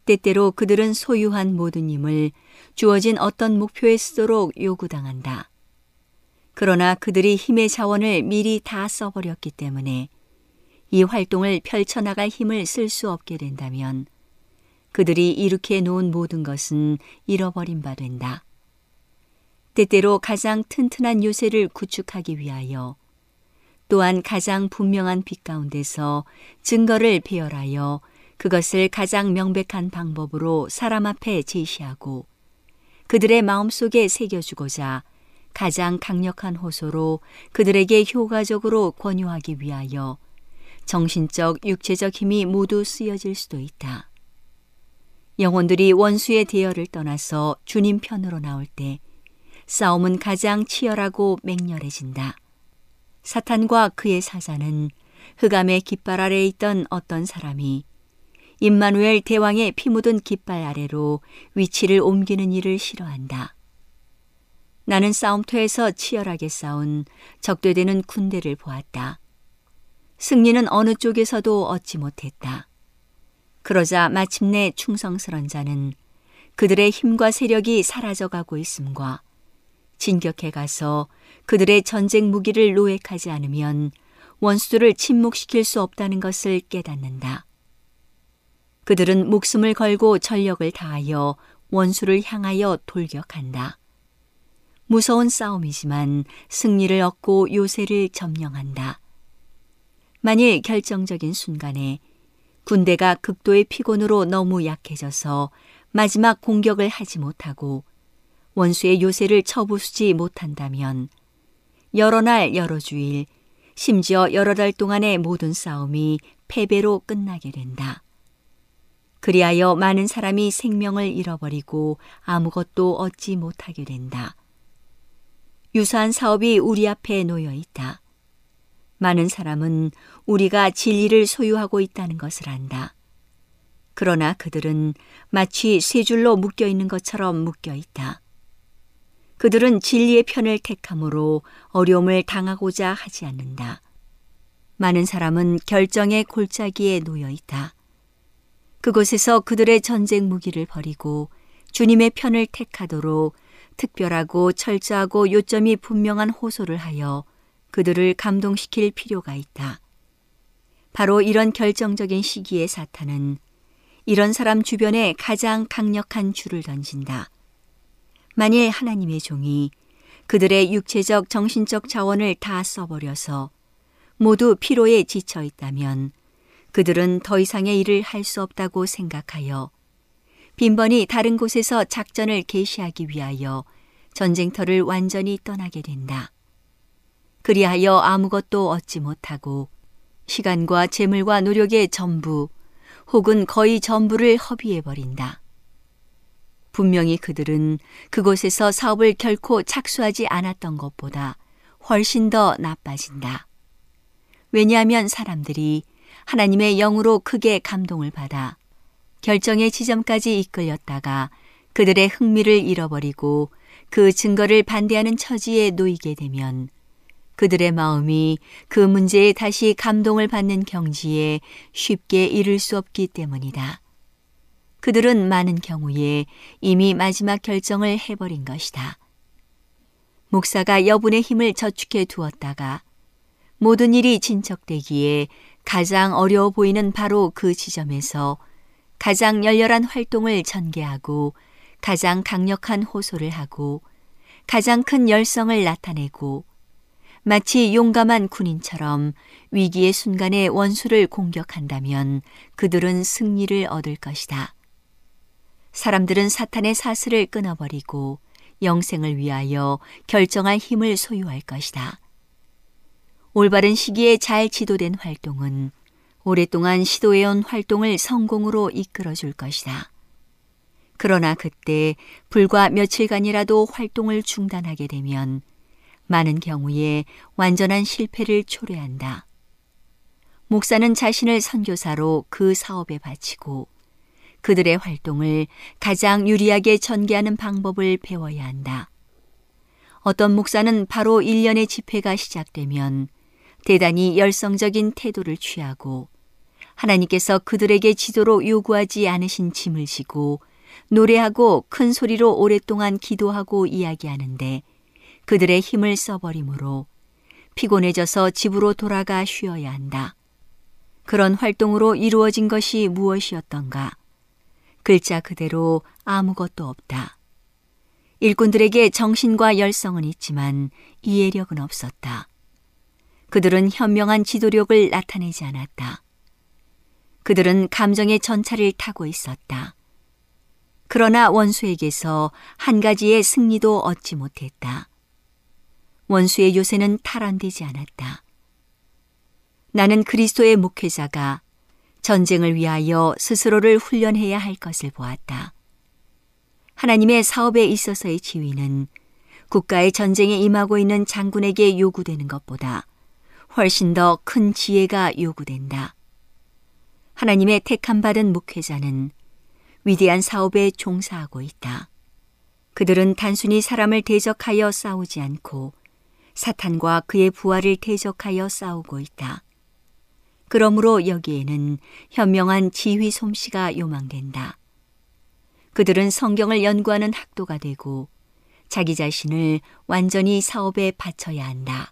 때때로 그들은 소유한 모든 힘을 주어진 어떤 목표에 쓰도록 요구당한다. 그러나 그들이 힘의 자원을 미리 다 써버렸기 때문에 이 활동을 펼쳐나갈 힘을 쓸 수 없게 된다면 그들이 이렇게 놓은 모든 것은 잃어버린 바 된다. 때때로 가장 튼튼한 요새를 구축하기 위하여 또한 가장 분명한 빛 가운데서 증거를 배열하여 그것을 가장 명백한 방법으로 사람 앞에 제시하고 그들의 마음속에 새겨주고자 가장 강력한 호소로 그들에게 효과적으로 권유하기 위하여 정신적, 육체적 힘이 모두 쓰여질 수도 있다. 영혼들이 원수의 대열을 떠나서 주님 편으로 나올 때 싸움은 가장 치열하고 맹렬해진다. 사탄과 그의 사자는 흑암의 깃발 아래에 있던 어떤 사람이 임마누엘 대왕의 피 묻은 깃발 아래로 위치를 옮기는 일을 싫어한다. 나는 싸움터에서 치열하게 싸운 적대되는 군대를 보았다. 승리는 어느 쪽에서도 얻지 못했다. 그러자 마침내 충성스런 자는 그들의 힘과 세력이 사라져가고 있음과 진격해 가서 그들의 전쟁 무기를 노획하지 않으면 원수들을 침묵시킬 수 없다는 것을 깨닫는다. 그들은 목숨을 걸고 전력을 다하여 원수를 향하여 돌격한다. 무서운 싸움이지만 승리를 얻고 요새를 점령한다. 만일 결정적인 순간에 군대가 극도의 피곤으로 너무 약해져서 마지막 공격을 하지 못하고 원수의 요새를 쳐부수지 못한다면 여러 날 여러 주일 심지어 여러 달 동안의 모든 싸움이 패배로 끝나게 된다. 그리하여 많은 사람이 생명을 잃어버리고 아무것도 얻지 못하게 된다. 유사한 사업이 우리 앞에 놓여 있다. 많은 사람은 우리가 진리를 소유하고 있다는 것을 안다. 그러나 그들은 마치 세 줄로 묶여 있는 것처럼 묶여 있다. 그들은 진리의 편을 택함으로 어려움을 당하고자 하지 않는다. 많은 사람은 결정의 골짜기에 놓여 있다. 그곳에서 그들의 전쟁 무기를 버리고 주님의 편을 택하도록 특별하고 철저하고 요점이 분명한 호소를 하여 그들을 감동시킬 필요가 있다. 바로 이런 결정적인 시기에 사탄은 이런 사람 주변에 가장 강력한 줄을 던진다. 만일 하나님의 종이 그들의 육체적, 정신적 자원을 다 써버려서 모두 피로에 지쳐 있다면 그들은 더 이상의 일을 할 수 없다고 생각하여 빈번히 다른 곳에서 작전을 개시하기 위하여 전쟁터를 완전히 떠나게 된다. 그리하여 아무것도 얻지 못하고 시간과 재물과 노력의 전부 혹은 거의 전부를 허비해 버린다. 분명히 그들은 그곳에서 사업을 결코 착수하지 않았던 것보다 훨씬 더 나빠진다. 왜냐하면 사람들이 하나님의 영으로 크게 감동을 받아 결정의 지점까지 이끌렸다가 그들의 흥미를 잃어버리고 그 증거를 반대하는 처지에 놓이게 되면 그들의 마음이 그 문제에 다시 감동을 받는 경지에 쉽게 이를 수 없기 때문이다. 그들은 많은 경우에 이미 마지막 결정을 해버린 것이다. 목사가 여분의 힘을 저축해 두었다가 모든 일이 진척되기에 가장 어려워 보이는 바로 그 지점에서 가장 열렬한 활동을 전개하고 가장 강력한 호소를 하고 가장 큰 열성을 나타내고 마치 용감한 군인처럼 위기의 순간에 원수를 공격한다면 그들은 승리를 얻을 것이다. 사람들은 사탄의 사슬을 끊어버리고 영생을 위하여 결정할 힘을 소유할 것이다. 올바른 시기에 잘 지도된 활동은 오랫동안 시도해온 활동을 성공으로 이끌어 줄 것이다. 그러나 그때 불과 며칠간이라도 활동을 중단하게 되면 많은 경우에 완전한 실패를 초래한다. 목사는 자신을 선교사로 그 사업에 바치고 그들의 활동을 가장 유리하게 전개하는 방법을 배워야 한다. 어떤 목사는 바로 1년의 집회가 시작되면 대단히 열성적인 태도를 취하고 하나님께서 그들에게 지도로 요구하지 않으신 짐을 지고 노래하고 큰 소리로 오랫동안 기도하고 이야기하는데 그들의 힘을 써버리므로 피곤해져서 집으로 돌아가 쉬어야 한다. 그런 활동으로 이루어진 것이 무엇이었던가? 글자 그대로 아무것도 없다. 일꾼들에게 정신과 열성은 있지만 이해력은 없었다. 그들은 현명한 지도력을 나타내지 않았다. 그들은 감정의 전차를 타고 있었다. 그러나 원수에게서 한 가지의 승리도 얻지 못했다. 원수의 요새는 탈환되지 않았다. 나는 그리스도의 목회자가 전쟁을 위하여 스스로를 훈련해야 할 것을 보았다. 하나님의 사업에 있어서의 지위는 국가의 전쟁에 임하고 있는 장군에게 요구되는 것보다 훨씬 더 큰 지혜가 요구된다. 하나님의 택함 받은 목회자는 위대한 사업에 종사하고 있다. 그들은 단순히 사람을 대적하여 싸우지 않고 사탄과 그의 부하를 대적하여 싸우고 있다. 그러므로 여기에는 현명한 지휘 솜씨가 요망된다. 그들은 성경을 연구하는 학도가 되고 자기 자신을 완전히 사업에 바쳐야 한다.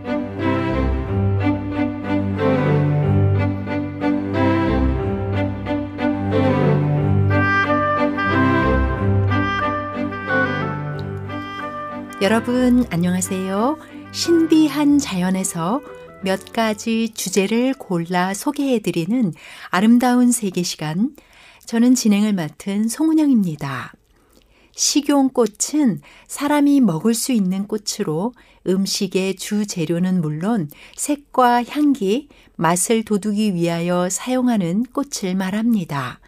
여러분 안녕하세요. 신비한 자연에서 몇 가지 주제를 골라 소개해드리는 아름다운 세계 시간. 저는 진행을 맡은 송은영입니다. 식용꽃은 사람이 먹을 수 있는 꽃으로 음식의 주 재료는 물론 색과 향기, 맛을 돋우기 위하여 사용하는 꽃을 말합니다.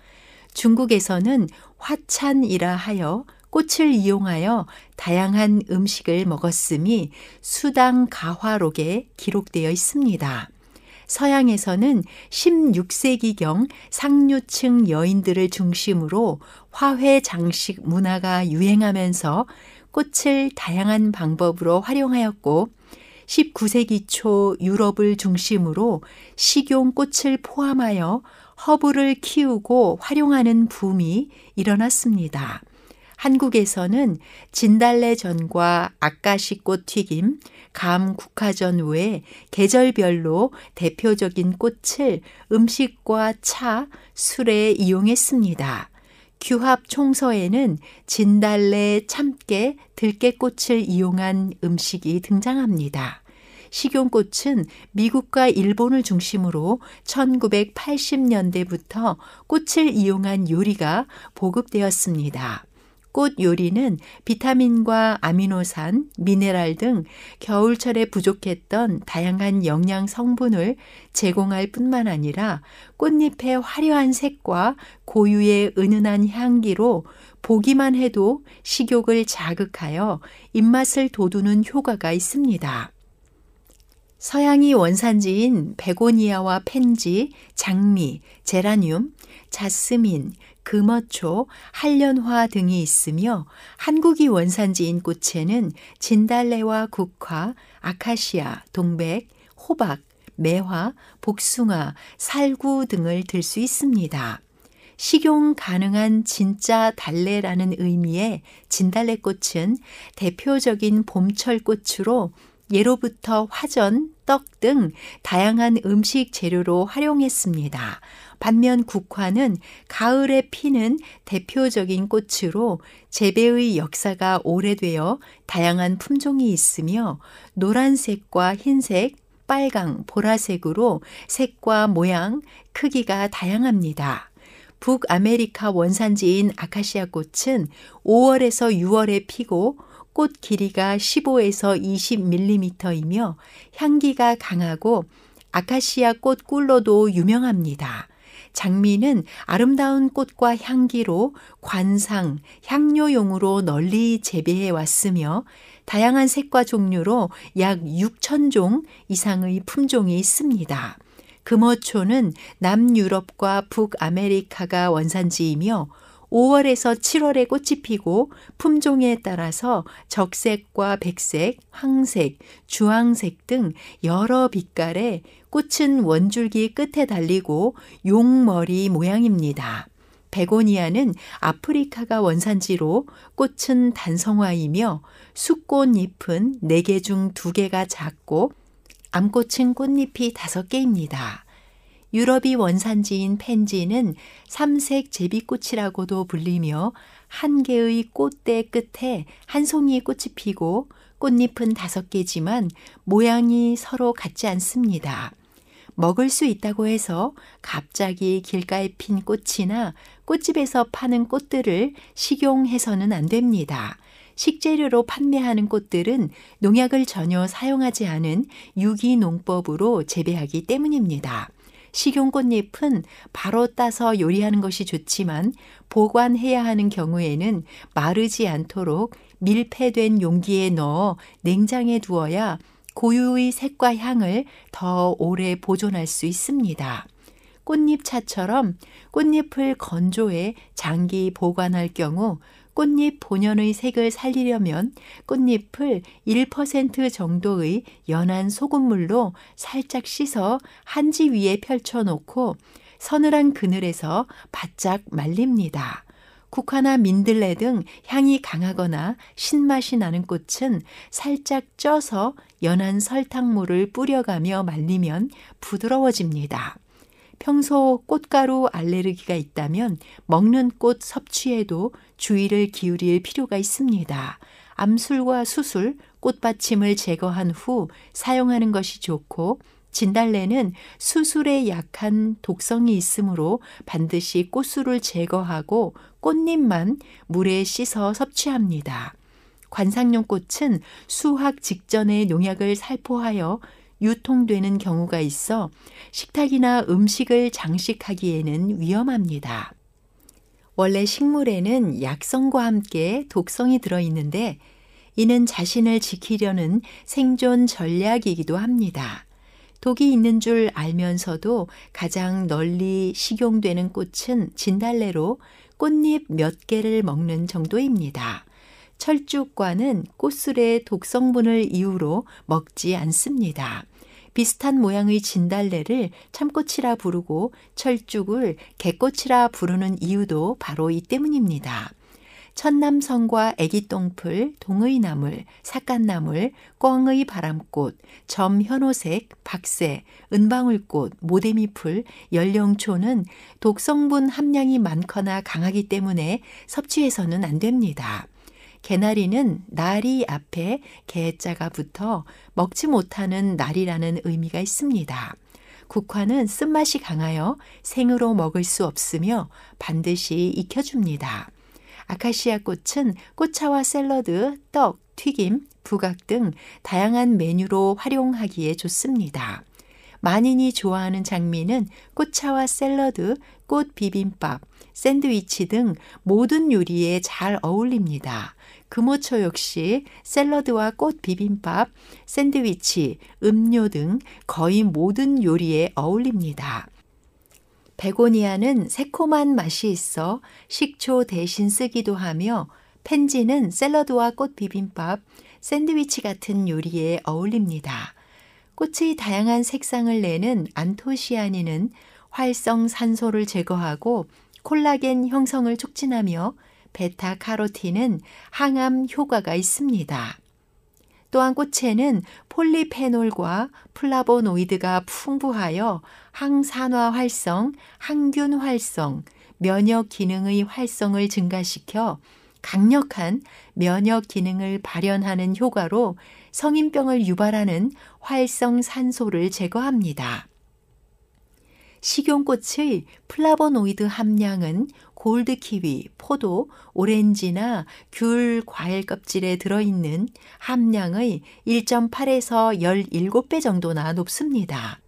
중국에서는 화찬이라 하여 꽃을 이용하여 다양한 음식을 먹었음이 수당 가화록에 기록되어 있습니다. 서양에서는 16세기경 상류층 여인들을 중심으로 화훼 장식 문화가 유행하면서 꽃을 다양한 방법으로 활용하였고 19세기 초 유럽을 중심으로 식용 꽃을 포함하여 허브를 키우고 활용하는 붐이 일어났습니다. 한국에서는 진달래전과 아까시꽃 튀김, 감 국화전 외에 계절별로 대표적인 꽃을 음식과 차, 술에 이용했습니다. 규합 총서에는 진달래, 참깨, 들깨꽃을 이용한 음식이 등장합니다. 식용꽃은 미국과 일본을 중심으로 1980년대부터 꽃을 이용한 요리가 보급되었습니다. 꽃 요리는 비타민과 아미노산, 미네랄 등 겨울철에 부족했던 다양한 영양 성분을 제공할 뿐만 아니라 꽃잎의 화려한 색과 고유의 은은한 향기로 보기만 해도 식욕을 자극하여 입맛을 돋우는 효과가 있습니다. 서양이 원산지인 베고니아와 펜지, 장미, 제라늄, 자스민, 금어초, 한련화 등이 있으며 한국이 원산지인 꽃에는 진달래와 국화, 아카시아, 동백, 호박, 매화, 복숭아, 살구 등을 들 수 있습니다. 식용 가능한 진짜 달래라는 의미의 진달래꽃은 대표적인 봄철 꽃으로 예로부터 화전, 떡 등 다양한 음식 재료로 활용했습니다. 반면 국화는 가을에 피는 대표적인 꽃으로 재배의 역사가 오래되어 다양한 품종이 있으며 노란색과 흰색, 빨강, 보라색으로 색과 모양, 크기가 다양합니다. 북아메리카 원산지인 아카시아 꽃은 5월에서 6월에 피고 꽃 길이가 15에서 20mm이며 향기가 강하고 아카시아 꽃 꿀로도 유명합니다. 장미는 아름다운 꽃과 향기로 관상, 향료용으로 널리 재배해 왔으며 다양한 색과 종류로 약 6천 종 이상의 품종이 있습니다. 금어초는 남유럽과 북아메리카가 원산지이며 5월에서 7월에 꽃이 피고 품종에 따라서 적색과 백색, 황색, 주황색 등 여러 빛깔의 꽃은 원줄기 끝에 달리고 용머리 모양입니다. 베고니아는 아프리카가 원산지로 꽃은 단성화이며 숫꽃잎은 4개 중 2개가 작고 암꽃은 꽃잎이 5개입니다. 유럽이 원산지인 펜지는 삼색 제비꽃이라고도 불리며 한 개의 꽃대 끝에 한 송이 꽃이 피고 꽃잎은 다섯 개지만 모양이 서로 같지 않습니다. 먹을 수 있다고 해서 갑자기 길가에 핀 꽃이나 꽃집에서 파는 꽃들을 식용해서는 안 됩니다. 식재료로 판매하는 꽃들은 농약을 전혀 사용하지 않은 유기농법으로 재배하기 때문입니다. 식용 꽃잎은 바로 따서 요리하는 것이 좋지만 보관해야 하는 경우에는 마르지 않도록 밀폐된 용기에 넣어 냉장에 두어야 고유의 색과 향을 더 오래 보존할 수 있습니다. 꽃잎차처럼 꽃잎을 건조해 장기 보관할 경우 꽃잎 본연의 색을 살리려면 꽃잎을 1% 정도의 연한 소금물로 살짝 씻어 한지 위에 펼쳐놓고 서늘한 그늘에서 바짝 말립니다. 국화나 민들레 등 향이 강하거나 신맛이 나는 꽃은 살짝 쪄서 연한 설탕물을 뿌려가며 말리면 부드러워집니다. 평소 꽃가루 알레르기가 있다면 먹는 꽃 섭취에도 주의를 기울일 필요가 있습니다. 암술과 수술, 꽃받침을 제거한 후 사용하는 것이 좋고 진달래는 수술에 약한 독성이 있으므로 반드시 꽃술을 제거하고 꽃잎만 물에 씻어 섭취합니다. 관상용 꽃은 수확 직전에 농약을 살포하여 유통되는 경우가 있어 식탁이나 음식을 장식하기에는 위험합니다. 원래 식물에는 약성과 함께 독성이 들어있는데 이는 자신을 지키려는 생존 전략이기도 합니다. 독이 있는 줄 알면서도 가장 널리 식용되는 꽃은 진달래로 꽃잎 몇 개를 먹는 정도입니다. 철쭉과는 꽃술의 독성분을 이유로 먹지 않습니다. 비슷한 모양의 진달래를 참꽃이라 부르고 철쭉을 개꽃이라 부르는 이유도 바로 이 때문입니다. 천남성과 애기똥풀, 동의나물, 삭간나물, 꿩의 바람꽃, 점현호색, 박새, 은방울꽃, 모데미풀, 연령초는 독성분 함량이 많거나 강하기 때문에 섭취해서는 안 됩니다. 개나리는 나리 앞에 개자가 붙어 먹지 못하는 날이라는 의미가 있습니다. 국화는 쓴맛이 강하여 생으로 먹을 수 없으며 반드시 익혀줍니다. 아카시아 꽃은 꽃차와 샐러드, 떡, 튀김, 부각 등 다양한 메뉴로 활용하기에 좋습니다. 만인이 좋아하는 장미는 꽃차와 샐러드, 꽃 비빔밥, 샌드위치 등 모든 요리에 잘 어울립니다. 금오초 역시 샐러드와 꽃 비빔밥, 샌드위치, 음료 등 거의 모든 요리에 어울립니다. 베고니아는 새콤한 맛이 있어 식초 대신 쓰기도 하며 펜지는 샐러드와 꽃 비빔밥, 샌드위치 같은 요리에 어울립니다. 꽃의 다양한 색상을 내는 안토시아닌은 활성 산소를 제거하고 콜라겐 형성을 촉진하며 베타 카로틴은 항암 효과가 있습니다. 또한 꽃에는 폴리페놀과 플라보노이드가 풍부하여 항산화 활성, 항균 활성, 면역 기능의 활성을 증가시켜 강력한 면역 기능을 발현하는 효과로 성인병을 유발하는 활성 산소를 제거합니다. 식용꽃의 플라보노이드 함량은 골드 키위, 포도, 오렌지나 귤 과일 껍질에 들어있는 함량의 1.8에서 17배 정도나 높습니다.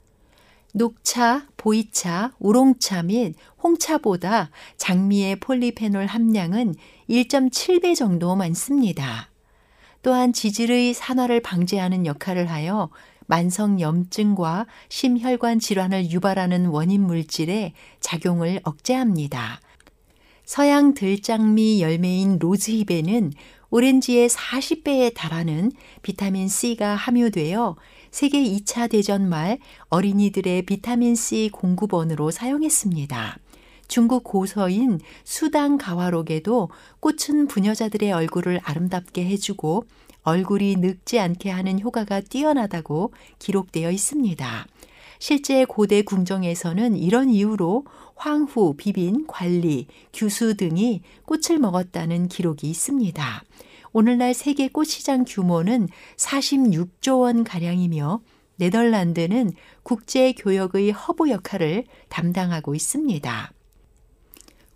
녹차, 보이차, 우롱차 및 홍차보다 장미의 폴리페놀 함량은 1.7배 정도 많습니다. 또한 지질의 산화를 방지하는 역할을 하여 만성 염증과 심혈관 질환을 유발하는 원인 물질의 작용을 억제합니다. 서양 들장미 열매인 로즈힙에는 오렌지의 40배에 달하는 비타민 C가 함유되어 세계 2차 대전 말 어린이들의 비타민 C 공급원으로 사용했습니다. 중국 고서인 수당 가와록에도 꽃은 부녀자들의 얼굴을 아름답게 해주고 얼굴이 늙지 않게 하는 효과가 뛰어나다고 기록되어 있습니다. 실제 고대 궁정에서는 이런 이유로 황후, 비빈, 관리, 규수 등이 꽃을 먹었다는 기록이 있습니다. 오늘날 세계 꽃시장 규모는 46조 원 가량이며 네덜란드는 국제 교역의 허브 역할을 담당하고 있습니다.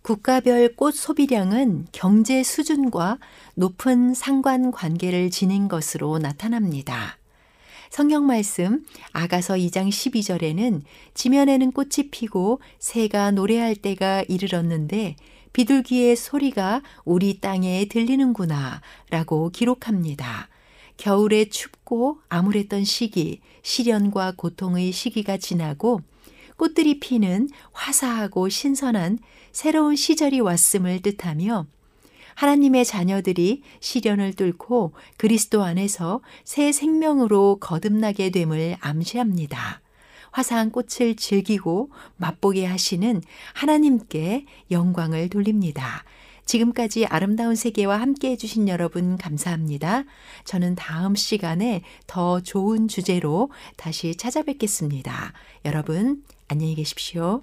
국가별 꽃 소비량은 경제 수준과 높은 상관 관계를 지닌 것으로 나타납니다. 성경 말씀 아가서 2장 12절에는 지면에는 꽃이 피고 새가 노래할 때가 이르렀는데 비둘기의 소리가 우리 땅에 들리는구나 라고 기록합니다. 겨울에 춥고 암울했던 시기, 시련과 고통의 시기가 지나고 꽃들이 피는 화사하고 신선한 새로운 시절이 왔음을 뜻하며 하나님의 자녀들이 시련을 뚫고 그리스도 안에서 새 생명으로 거듭나게 됨을 암시합니다. 화사한 꽃을 즐기고 맛보게 하시는 하나님께 영광을 돌립니다. 지금까지 아름다운 세계와 함께 해주신 여러분 감사합니다. 저는 다음 시간에 더 좋은 주제로 다시 찾아뵙겠습니다. 여러분, 안녕히 계십시오.